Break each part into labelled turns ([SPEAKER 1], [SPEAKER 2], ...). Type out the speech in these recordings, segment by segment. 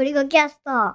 [SPEAKER 1] ゴリゴキャスト。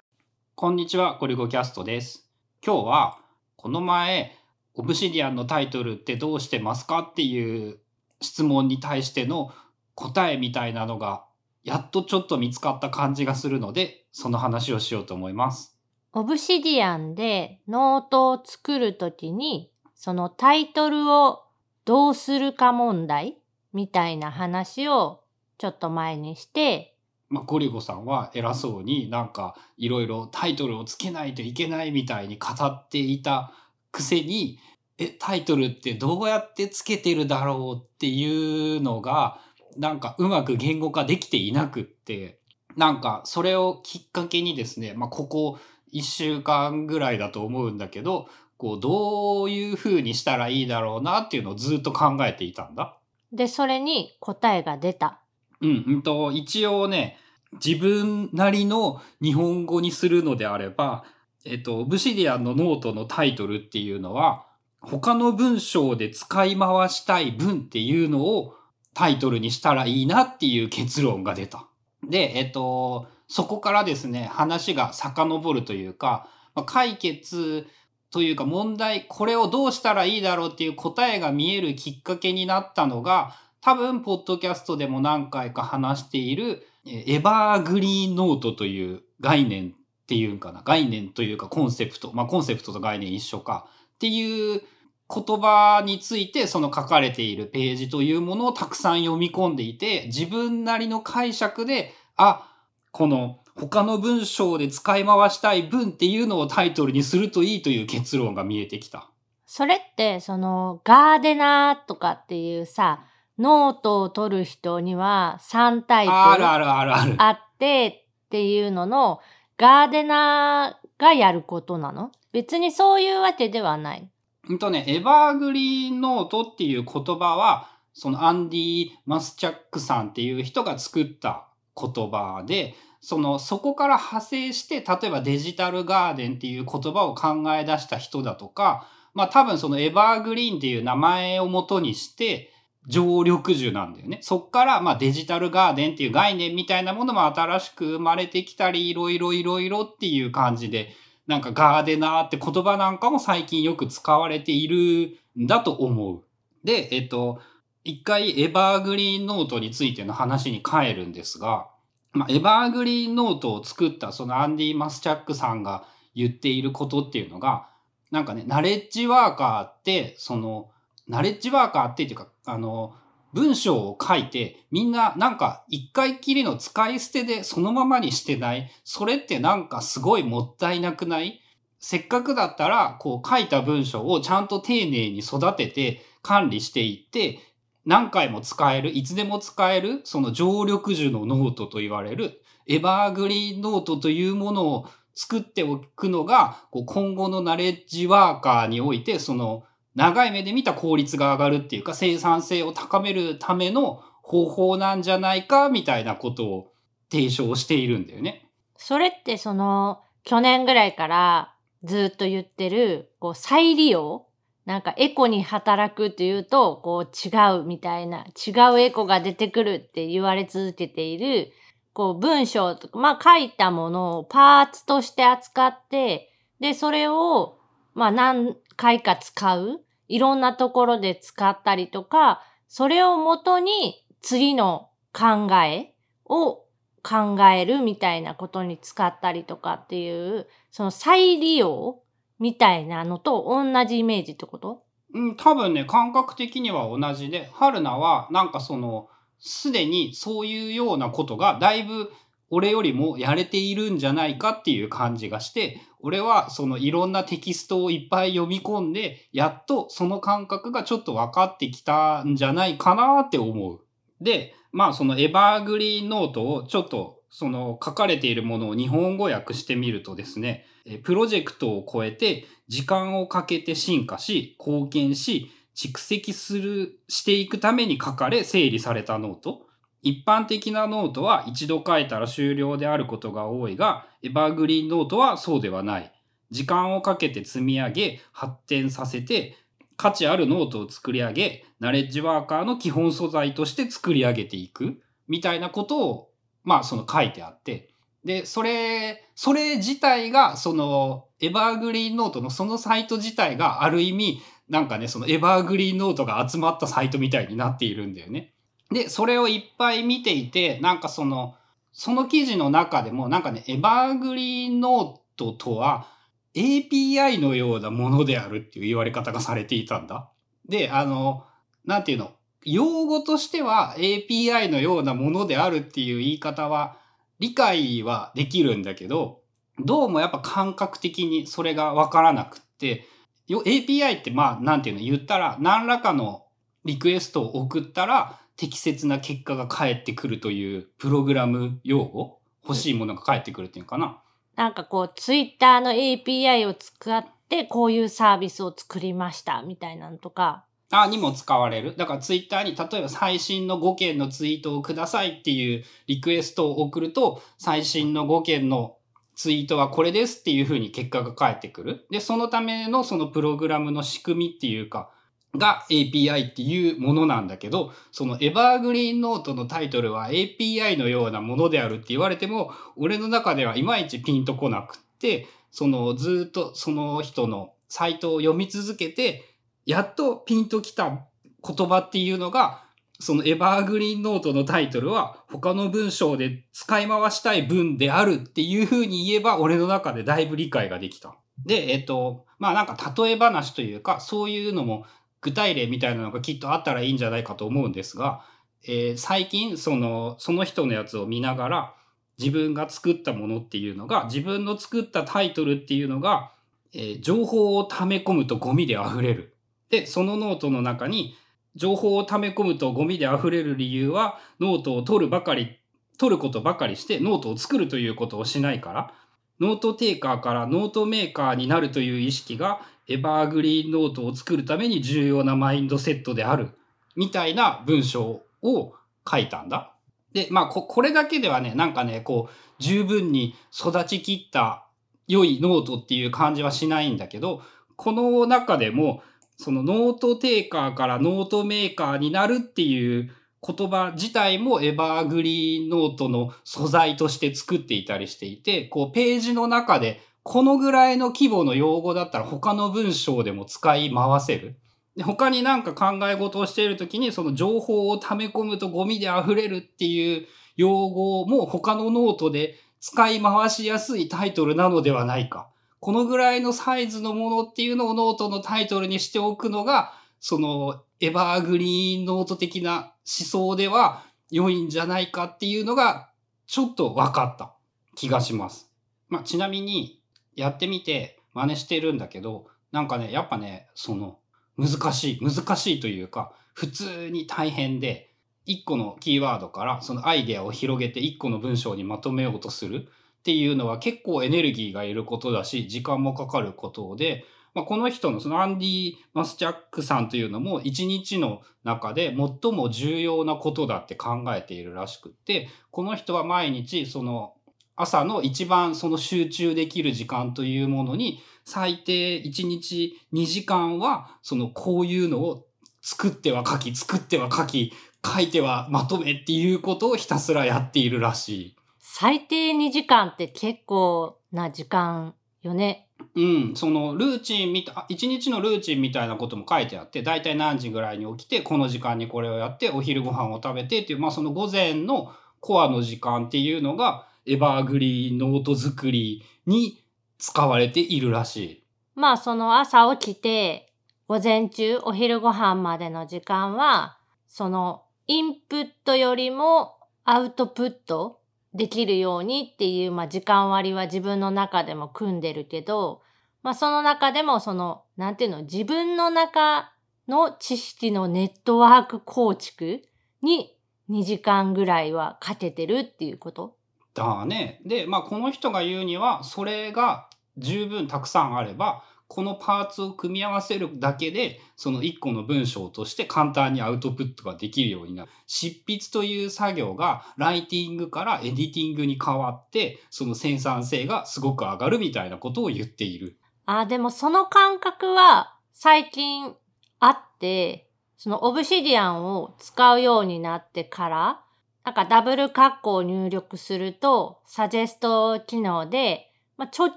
[SPEAKER 2] こんにちは、ゴリゴキャストです。今日は、この前、オブシディアンのタイトルってどうしてますかっていう質問に対しての答えみたいなのが、やっとちょっと見つかった感じがするので、その話をしようと思います。
[SPEAKER 3] オブシディアンでノートを作るときに、そのタイトルをどうするか問題みたいな話をちょっと前にして、
[SPEAKER 2] まあ、ゴリゴさんは偉そうになんかいろいろタイトルをつけないといけないみたいに語っていたくせに、え、タイトルってどうやってつけてるだろうっていうのが、なんかうまく言語化できていなくって、なんかそれをきっかけにですね、まあ、ここ1週間ぐらいだと思うんだけど、こう、どういう風にしたらいいだろうなっていうのをずっと考えていたんだ。
[SPEAKER 3] で、それに答えが出た。
[SPEAKER 2] うん、うんと、一応ね、自分なりの日本語にするのであれば、えっと、ブシディアンのノートのタイトルっていうのは、他の文章で使い回したい文っていうのをタイトルにしたらいいなっていう結論が出た。で、えっと、そこからですね、話が遡るというか、まあ解決というか問題、これをどうしたらいいだろうっていう答えが見えるきっかけになったのが、多分、ポッドキャストでも何回か話している、エバーグリーンノートという概念っていうんかな。概念というかコンセプト。まあ、コンセプトと概念一緒か。っていう言葉について、その書かれているページというものをたくさん読み込んでいて、自分なりの解釈で、あ、この他の文章で使い回したい文っていうのをタイトルにするといいという結論が見えてきた。
[SPEAKER 3] それって、その、ガーデナーとかっていうさ、ノートを取る人には3タイプ
[SPEAKER 2] あるあるあるある。
[SPEAKER 3] あってっていうのの、ガーデナーがやることなの？別にそういうわけではない。
[SPEAKER 2] うんとね、エバーグリーンノートっていう言葉は、そのアンディ・マスチャックさんっていう人が作った言葉で、その、そこから派生して、例えばデジタルガーデンっていう言葉を考え出した人だとか、まあ多分そのエバーグリーンっていう名前を元にして、常緑樹なんだよね。そっから、まあデジタルガーデンっていう概念みたいなものも新しく生まれてきたり、いろいろいろいろっていう感じで、なんかガーデナーって言葉なんかも最近よく使われているんだと思う。で、えっと、一回エバーグリーンノートについての話に帰るんですが、まあ、エバーグリーンノートを作ったそのアンディ・マスチャックさんが言っていることっていうのが、なんかね、ナレッジワーカーって、その、ナレッジワーカーってっていうか、あの、文章を書いて、みんななんか一回きりの使い捨てでそのままにしてない。それってなんかすごいもったいなくない？せっかくだったら、こう書いた文章をちゃんと丁寧に育てて管理していって、何回も使える、いつでも使える、その常緑樹のノートと言われる、エバーグリーンノートというものを作っておくのが、こう今後のナレッジワーカーにおいて、その長い目で見た効率が上がるっていうか、生産性を高めるための方法なんじゃないか、みたいなことを提唱しているんだよね。
[SPEAKER 3] それってその、去年ぐらいからずっと言ってる、こう、再利用なんかエコに働くっていうと、こう違うみたいな、違うエコが出てくるって言われ続けている、こう文章とか、まあ書いたものをパーツとして扱って、で、それを、まあ何回か使う、いろんなところで使ったりとか、それをもとに次の考えを考えるみたいなことに使ったりとかっていう、その再利用みたいなのと同じイメージってこと？
[SPEAKER 2] うん、多分ね、感覚的には同じで、春菜はなんかその、すでにそういうようなことがだいぶ俺よりもやれているんじゃないかっていう感じがして、俺はそのいろんなテキストをいっぱい読み込んで、やっとその感覚がちょっと分かってきたんじゃないかなって思う。で、まあそのエバーグリーンノートをちょっとその書かれているものを日本語訳してみるとですね、プロジェクトを超えて時間をかけて進化し、貢献し、蓄積する、していくために書かれ整理されたノート。一般的なノートは一度書いたら終了であることが多いが、エバーグリーンノートはそうではない。時間をかけて積み上げ、発展させて、価値あるノートを作り上げ、ナレッジワーカーの基本素材として作り上げていく、みたいなことを、まあその書いてあって。で、それ、それ自体が、その、エバーグリーンノートのそのサイト自体がある意味、なんかね、そのエバーグリーンノートが集まったサイトみたいになっているんだよね。で、それをいっぱい見ていて、なんかその、その記事の中でも、なんかね、エバーグリーノートとは API のようなものであるっていう言われ方がされていたんだ。で、あの、なんていうの、用語としては API のようなものであるっていう言い方は理解はできるんだけど、どうもやっぱ感覚的にそれがわからなくって、API ってまあ、なんていうの言ったら、何らかのリクエストを送ったら適切な結果が返ってくるというプログラム用語？欲しいものが返ってくるっていうかな？
[SPEAKER 3] なんかこう、ツイッターの API を使ってこういうサービスを作りましたみたいなのとか。
[SPEAKER 2] あ、にも使われる？だからツイッターに例えば最新の5件のツイートをくださいっていうリクエストを送ると、最新の5件のツイートはこれですっていうふうに結果が返ってくる。で、そのためのそのプログラムの仕組みっていうか、が API っていうものなんだけど、そのエバーグリーンノートのタイトルは API のようなものであるって言われても、俺の中ではいまいちピンとこなくって、そのずっとその人のサイトを読み続けて、やっとピンときた言葉っていうのが、そのエバーグリーンノートのタイトルは他の文章で使い回したい文であるっていう風に言えば俺の中でだいぶ理解ができた。で、えっと、まあなんか例え話というかそういうのも具体例みたいなのがきっとあったらいいんじゃないかと思うんですが、えー、最近その、その人のやつを見ながら、自分が作ったものっていうのが、自分の作ったタイトルっていうのが、えー、情報を溜め込むとゴミで溢れる。で、そのノートの中に、情報を溜め込むとゴミで溢れる理由は、ノートを取るばかり、取ることばかりして、ノートを作るということをしないから、note takerから note makerになるという意識が evergreen noteを作るために重要なマインドセットであるみたいな文章を書いたんだ。で、まあこ、これだけではね、なんかね、こう、十分に育ちきった良いノートっていう感じはしないんだけど、この中でも、その note takerから note makerになるっていう言葉自体も evergreen noteの素材として作っていたりしていて、こうページの中でこのぐらいの規模の用語だったら他の文章でも使い回せる。で他になんか考え事をしているときにその情報を溜め込むとゴミで溢れるっていう用語も他のノートで使い回しやすいタイトルなのではないか。このぐらいのサイズのものっていうのをノートのタイトルにしておくのが、その evergreen note的な発想では良いんじゃないかっていうのがちょっと分かった気がします。まあ、ちなみにやってみて真似してるんだけど、なんかね、やっぱね、その、難しい、難しいというか、普通に大変で、一個のキーワードからそのアイデアを広げて一個の文章にまとめようとするっていうのは結構エネルギーがいることだし、時間もかかることで、まあ、この人のそのアンディ・マスチャックさんというのも一日の中で最も重要なことだって考えているらしくって、この人は毎日その朝の一番その集中できる時間というものに最低1日2時間はそのこういうのを作っては書き、作っては書き、書いてはまとめっていうことをひたすらやっているらしい。
[SPEAKER 3] 最低2時間って結構な時間よね。
[SPEAKER 2] うん、そのルーチンみた、一日のルーチンみたいなことも書いてあって、だいたい何時ぐらいに起きて、この時間にこれをやって、お昼ご飯を食べてっていう、まあその午前のコアの時間っていうのが、エバーグリーンノート作りに使われているらしい。
[SPEAKER 3] まあその朝起きて、午前中お昼ご飯までの時間は、そのインプットよりもアウトプットできるようにっていう、まあ時間割は自分の中でも組んでるけど、まあその中でもその、なんていうの、自分の中の知識のネットワーク構築に2時間ぐらいはかけてるっていうこと？
[SPEAKER 2] だね。で、まあ、この人が言うには、それが十分たくさんあれば、このパーツを組み合わせるだけで、その一個の文章として簡単にアウトプットができるようになる。執筆という作業がライティングからエディティングに変わって、その生産性がすごく上がるみたいなことを言っている。
[SPEAKER 3] あ、でもその感覚は最近あって、そのオブシディアンを使うようになってから、なんかダブルカッコを入力すると、サジェスト機能で、まあ、直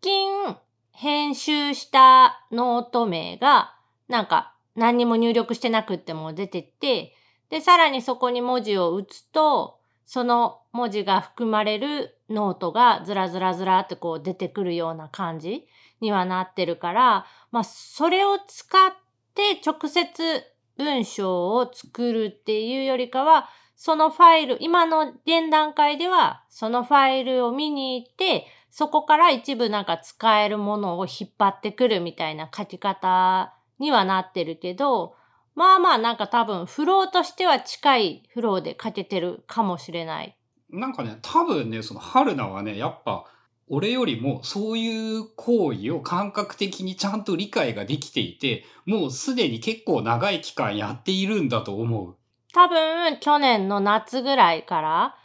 [SPEAKER 3] 近編集したノート名が、なんか何にも入力してなくっても出てって、で、さらにそこに文字を打つと、その文字が含まれるノートがずらずらずらってこう出てくるような感じにはなってるから、まあ、それを使って直接文章を作るっていうよりかは、そのファイル、今の現段階では、そのファイルを見に行って、そこから一部なんか使えるものを引っ張ってくるみたいな書き方にはなってるけど、まあまあなんか多分フローとしては近いフローで書けてるかもしれない。
[SPEAKER 2] なんかね、多分ね、その春菜はね、やっぱ俺よりもそういう行為を感覚的にちゃんと理解ができていて、もうすでに結構長い期間やっているんだと思う。
[SPEAKER 3] 多分去年の夏ぐらいから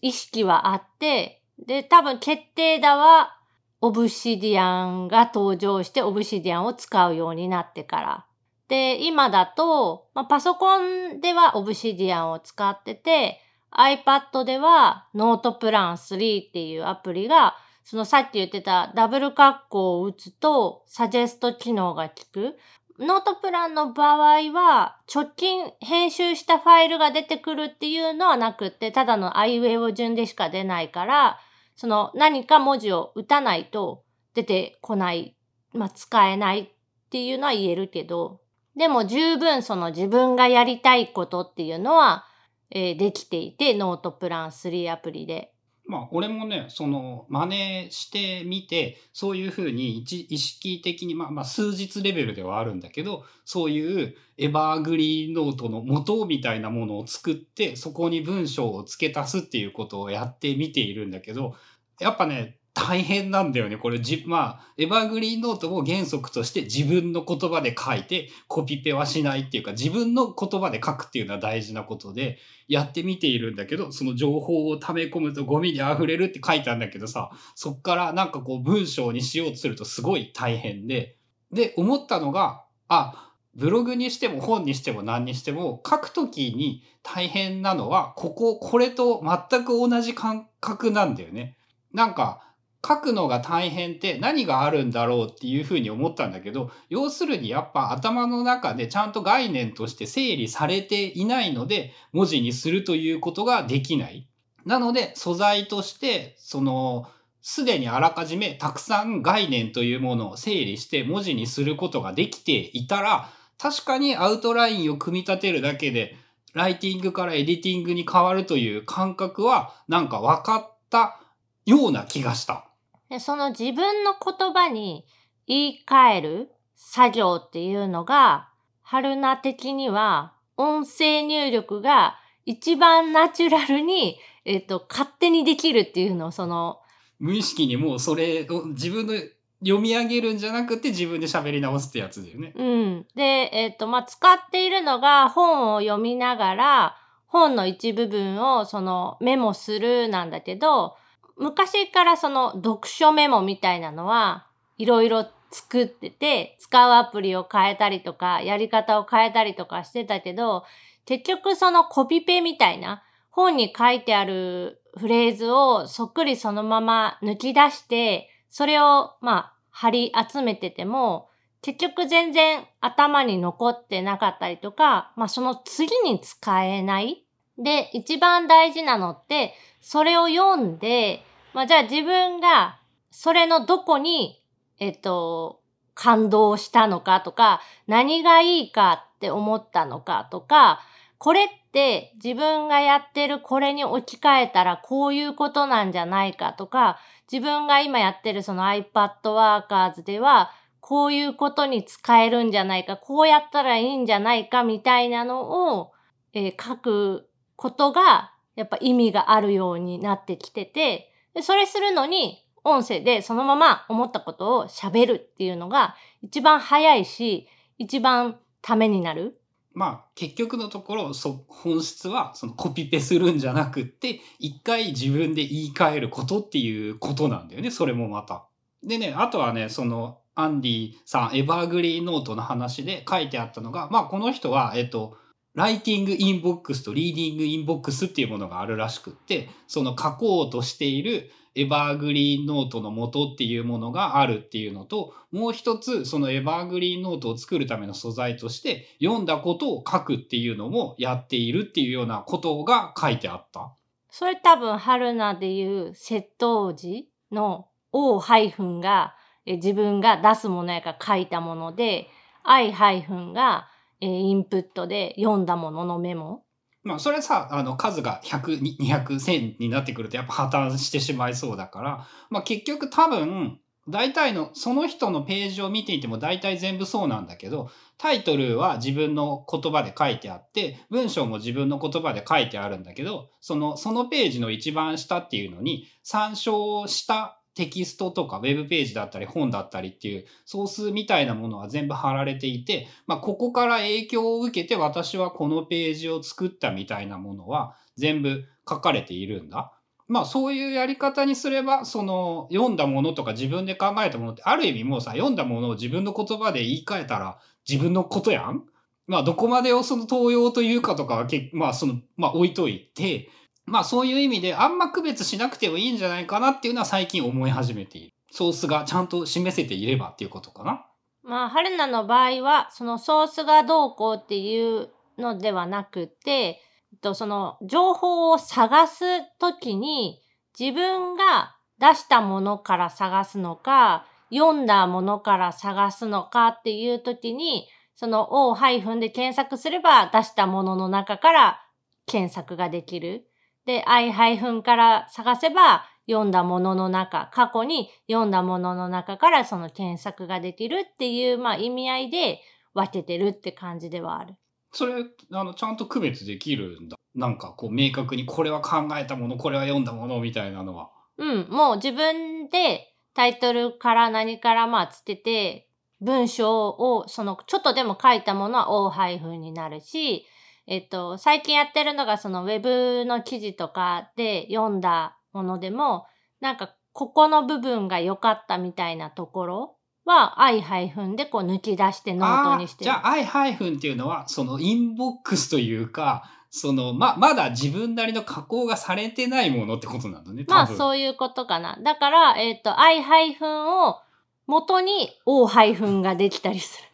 [SPEAKER 3] 意識はあって、で、多分決定打はオブシディアンが登場してオブシディアンを使うようになってから。で、今だと、まあ、パソコンではオブシディアンを使ってて、iPad ではノートプラン3っていうアプリが、そのさっき言ってたダブルカッコを打つとサジェスト機能が効く。ノートプランの場合は、直近編集したファイルが出てくるっていうのはなくって、ただの i w a v 順でしか出ないから、その何か文字を打たないと出てこない、まあ、使えないっていうのは言えるけど、でも十分その自分がやりたいことっていうのは、えー、できていて、ノートプラン3アプリで。
[SPEAKER 2] まあ、俺もね、その、真似してみて、そういうふうに意識的に、まあ、まあ、数日レベルではあるんだけど、そういうエバーグリーンノートの元みたいなものを作って、そこに文章を付け足すっていうことをやってみているんだけど、やっぱね、大変なんだよね。これ、じ、まあ、エバーグリーンノートを原則として自分の言葉で書いて、コピペはしないっていうか、自分の言葉で書くっていうのは大事なことで、やってみているんだけど、その情報を溜め込むとゴミに溢れるって書いたんだけどさ、そっからなんかこう文章にしようとするとすごい大変で、で、思ったのが、あ、ブログにしても本にしても何にしても書くときに大変なのは、ここ、これと全く同じ感覚なんだよね。なんか、書くのが大変って何があるんだろうっていうふうに思ったんだけど、要するにやっぱ頭の中でちゃんと概念として整理されていないので、文字にするということができない。なので、素材として、その、すでにあらかじめたくさん概念というものを整理して文字にすることができていたら、確かにアウトラインを組み立てるだけで、ライティングからエディティングに変わるという感覚はなんか分かったような気がした。
[SPEAKER 3] でその自分の言葉に言い換える作業っていうのが、春菜的には音声入力が一番ナチュラルに、えっ、と、勝手にできるっていうのを、その、
[SPEAKER 2] 無意識にもうそれを自分の読み上げるんじゃなくて自分で喋り直すってやつだよね。
[SPEAKER 3] うん。で、えっ、と、まあ、使っているのが本を読みながら、本の一部分をそのメモするなんだけど、昔からその読書メモみたいなのはいろいろ作ってて、使うアプリを変えたりとか、やり方を変えたりとかしてたけど、結局そのコピペみたいな本に書いてあるフレーズをそっくりそのまま抜き出して、それをまあ貼り集めてても、結局全然頭に残ってなかったりとか、まあその次に使えない。で、一番大事なのって、それを読んで、まあじゃあ自分がそれのどこに、えっと、感動したのかとか、何がいいかって思ったのかとか、これって自分がやってるこれに置き換えたらこういうことなんじゃないかとか、自分が今やってるその iPad Workers ではこういうことに使えるんじゃないか、こうやったらいいんじゃないかみたいなのを、えー、書くことがやっぱ意味があるようになってきてて、でそれするのに、音声でそのまま思ったことを喋るっていうのが一番早いし、一番ためになる。
[SPEAKER 2] まあ結局のところそ本質はそのコピペするんじゃなくって一回自分で言い換えることっていうことなんだよねそれもまた。でねあとはねそのアンディさん evergreen noteの話で書いてあったのがまあこの人はえっと writing inboxと reading inbox っていうものがあるらしくって、その書こうとしている evergreen noteの元っていうものがあるっていうのと、もう一つその evergreen noteを作るための素材として読んだことを書くっていうのもやっているっていうようなことが書いてあった。
[SPEAKER 3] それ多分、春菜でいう窃盗時の O が自分が出すものやから書いたもので、I ハイフンがえインプットで読んだもののメモ？
[SPEAKER 2] まあそれさ、あの数が1002001000になってくるとやっぱ破綻してしまいそうだから、まあ結局多分、大体の、その人のページを見ていても大体全部そうなんだけど、タイトルは自分の言葉で書いてあって、文章も自分の言葉で書いてあるんだけど、その、そのページの一番下っていうのに、参照したテキストとかウェブページだったり本だったりっていうソースみたいなものは全部貼られていて、まあ、ここから影響を受けて私はこのページを作ったみたいなものは全部書かれているんだ。まあそういうやり方にすれば、その読んだものとか自分で考えたものってある意味もうさ、読んだものを自分の言葉で言い換えたら自分のことやん？まあどこまでをその東洋というかとかはけ、まあその、まあ置いといて、まあそういう意味であんま区別しなくてもいいんじゃないかなっていうのは最近思い始めている。ソースがちゃんと示せていればっていうことかな。
[SPEAKER 3] まあ、春菜の場合は、そのソースがどうこうっていうのではなくて、とその情報を探すときに、自分が出したものから探すのか、読んだものから探すのかっていうときに、その O ハイフンで検索すれば出したものの中から検索ができる。で、I ハイフンから探せば読んだものの中、過去に読んだものの中からその検索ができるっていう、まあ意味合いで分けてるって感じではある。
[SPEAKER 2] それ、あの、ちゃんと区別できるんだ。なんかこう明確にこれは考えたもの、これは読んだものみたいなのは。
[SPEAKER 3] うん、もう自分でタイトルから何からまあつけて、文章をそのちょっとでも書いたものは O ハイフンになるし、えっと、最近やってるのがそのウェブの記事とかで読んだものでも、なんかここの部分が良かったみたいなところは I ハイフンでこう抜き出してノートにして
[SPEAKER 2] じゃあ I ハイフンっていうのは、その inboxというか、その、ま、まだ自分なりの加工がされてないものってことなんだね。
[SPEAKER 3] まあそういうことかな。だから、えっ、と、I ハイフンを元に O ハイフンができたりする。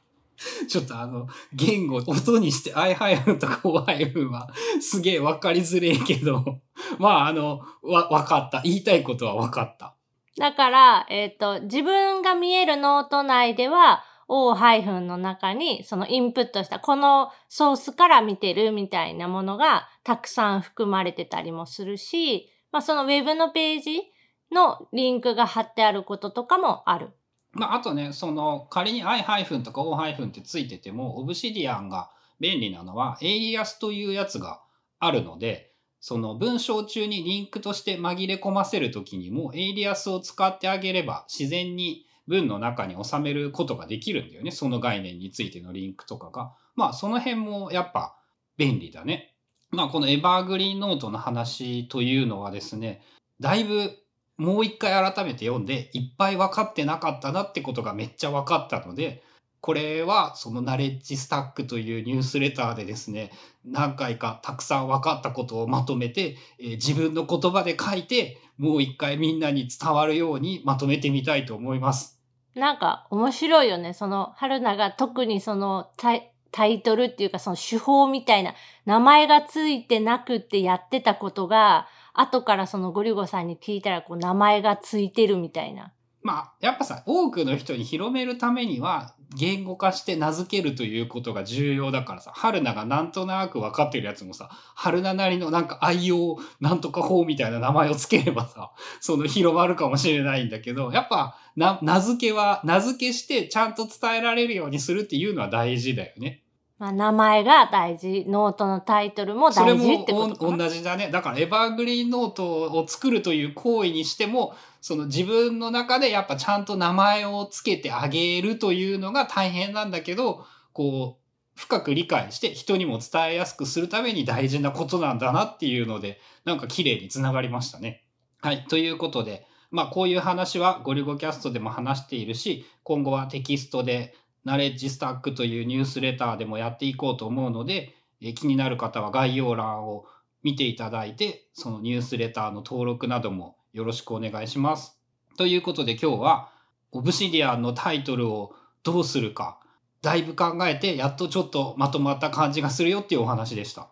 [SPEAKER 2] ちょっとあの、言語、音にして I ハイフンとか O ハイフンはすげえわかりづれえけど、まああの、わ、わかった。言いたいことはわかった。
[SPEAKER 3] だから、えっ、と、自分が見えるノート内では、O ハイフンの中に、そのインプットした、このソースから見てるみたいなものがたくさん含まれてたりもするし、まあそのウェブのページのリンクが貼ってあることとかもある。
[SPEAKER 2] まあ、あとね、その、仮に i とか o ってついてても、オブシディアンが便利なのは、 aliasというやつがあるので、その文章中にリンクとして紛れ込ませるときにも、 aliasを使ってあげれば、自然に文の中に収めることができるんだよね。その概念についてのリンクとかが。まあ、その辺もやっぱ便利だね。まあ、この evergreen noteの話というのはですね、だいぶもう一回改めて読んでいっぱい分かってなかったなってことがめっちゃ分かったのでこれはそのナレッジスタックというニュースレターでですね何回かたくさん分かったことをまとめて、えー自分の言葉で書いてもう一回みんなに伝わるようにまとめてみたいと思います。
[SPEAKER 3] なんか面白いよね。その、春菜が特にそのタイトルっていうかその手法みたいな名前がついてなくってやってたことが、後からそのゴリゴさんに聞いたらこう名前がついてるみたいな。
[SPEAKER 2] まあやっぱさ多くの人に広めるためには言語化して名付けるということが重要だからさ春菜がなんとなく分かってるやつもさ春菜なりのなんか IOなんとか法みたいな名前をつければさ その広まるかもしれないんだけどやっぱ名付けは名付けしてちゃんと伝えられるようにするっていうのは大事だよね。
[SPEAKER 3] まあ、名前が大事、ノートのタイトルも大事ってことかな。
[SPEAKER 2] 同じだね。だから evergreen noteを作るという行為にしても、その自分の中でやっぱちゃんと名前をつけてあげるというのが大変なんだけど、こう、深く理解して人にも伝えやすくするために大事なことなんだなっていうので、なんか綺麗につながりましたね。はい。ということで、まあこういう話はゴリゴキャストでも話しているし、今後はテキストでナレッジスタックというニュースレターでもやっていこうと思うので、気になる方は概要欄を見ていただいて、そのニュースレターの登録などもよろしくお願いします。ということで今日は、オブシディアンのタイトルをどうするか、だいぶ考えて、やっとちょっとまとまった感じがするよっていうお話でした。